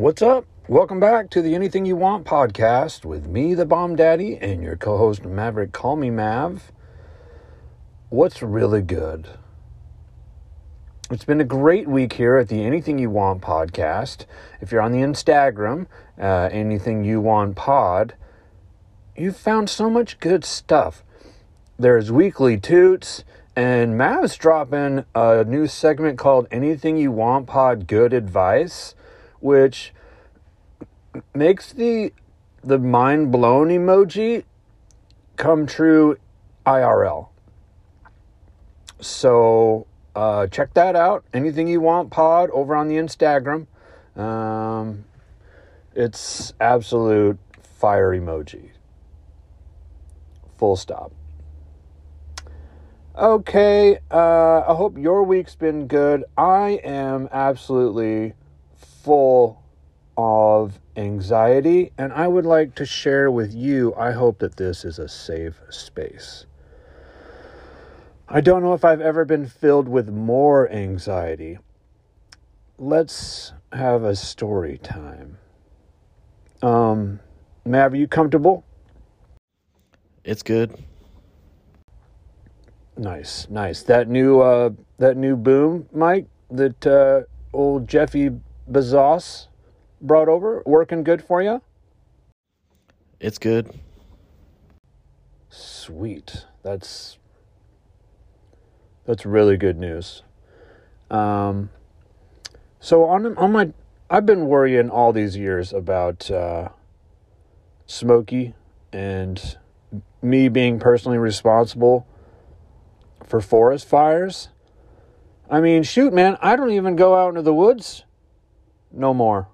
What's up? Welcome back to the Anything You Want podcast with me, the Bomb Daddy, and your co host, Maverick. Call me Mav. What's really good? It's been a great week here at the Anything You Want podcast. If you're on the Instagram, uh, Anything You Want Pod, you've found so much good stuff. There's weekly tutes, and Mav's dropping a new segment called Anything You Want Pod Good Advice, which makes the the mind blown emoji come true IRL. So uh, check that out. Anything you want pod over on the Instagram. Um, it's absolute fire emoji. Full stop. Okay, uh, I hope your week's been good. I am absolutely full of anxiety, and I would like to share with you. I hope that this is a safe space. I don't know if I've ever been filled with more anxiety. Let's have a story time. Um, Mav, are you comfortable? It's good. Nice, nice. That new uh that new boom mic that uh old Jeffy Bezos brought over, working good for you? It's good. Sweet. That's that's really good news. Um so on on my I've been worrying all these years about uh Smokey and me being personally responsible for forest fires. I mean, shoot, man, I don't even go out into the woods no more.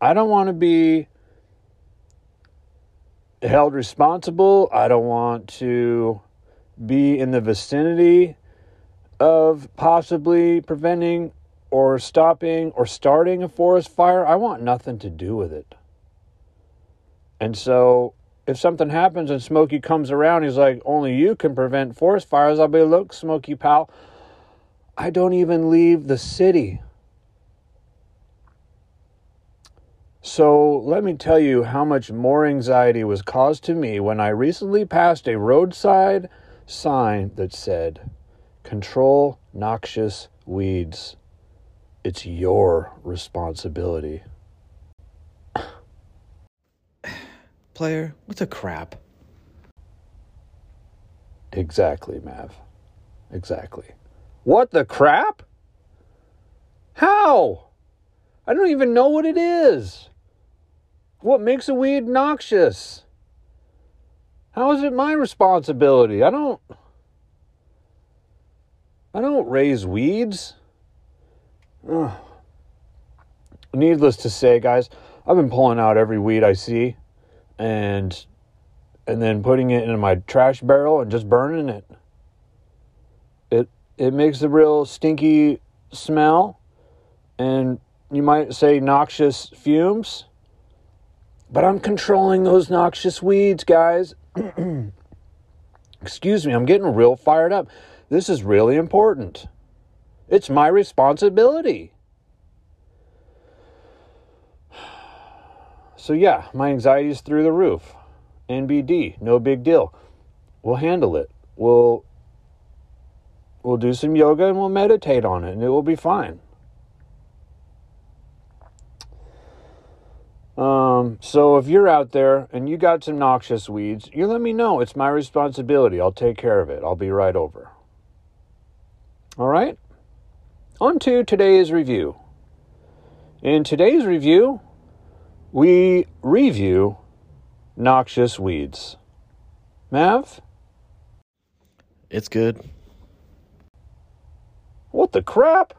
I don't want to be held responsible. I don't want to be in the vicinity of possibly preventing or stopping or starting a forest fire. I want nothing to do with it. And so if something happens and Smokey comes around, he's like, only you can prevent forest fires. I'll be, look, Smokey pal, I don't even leave the city. So let me tell you how much more anxiety was caused to me when I recently passed a roadside sign that said, Control noxious weeds. It's your responsibility. Player, what's a crap? Exactly, Mav. Exactly. What the crap? How? I don't even know what it is. What makes a weed noxious? How is it my responsibility? I don't I don't raise weeds. Ugh. Needless to say, guys, I've been pulling out every weed I see and and then putting it in my trash barrel and just burning it. It it makes a real stinky smell and you might say noxious fumes. But I'm controlling those noxious weeds, guys. Excuse me, I'm getting real fired up. This is really important. It's my responsibility. So, yeah, my anxiety is through the roof. NBD, no big deal. We'll handle it. We'll we'll do some yoga and we'll meditate on it and it will be fine. Um, so if you're out there and you got some noxious weeds, you let me know. It's my responsibility. I'll take care of it. I'll be right over. All right? On to today's review. In today's review, we review noxious weeds. Mav? It's good. What the crap?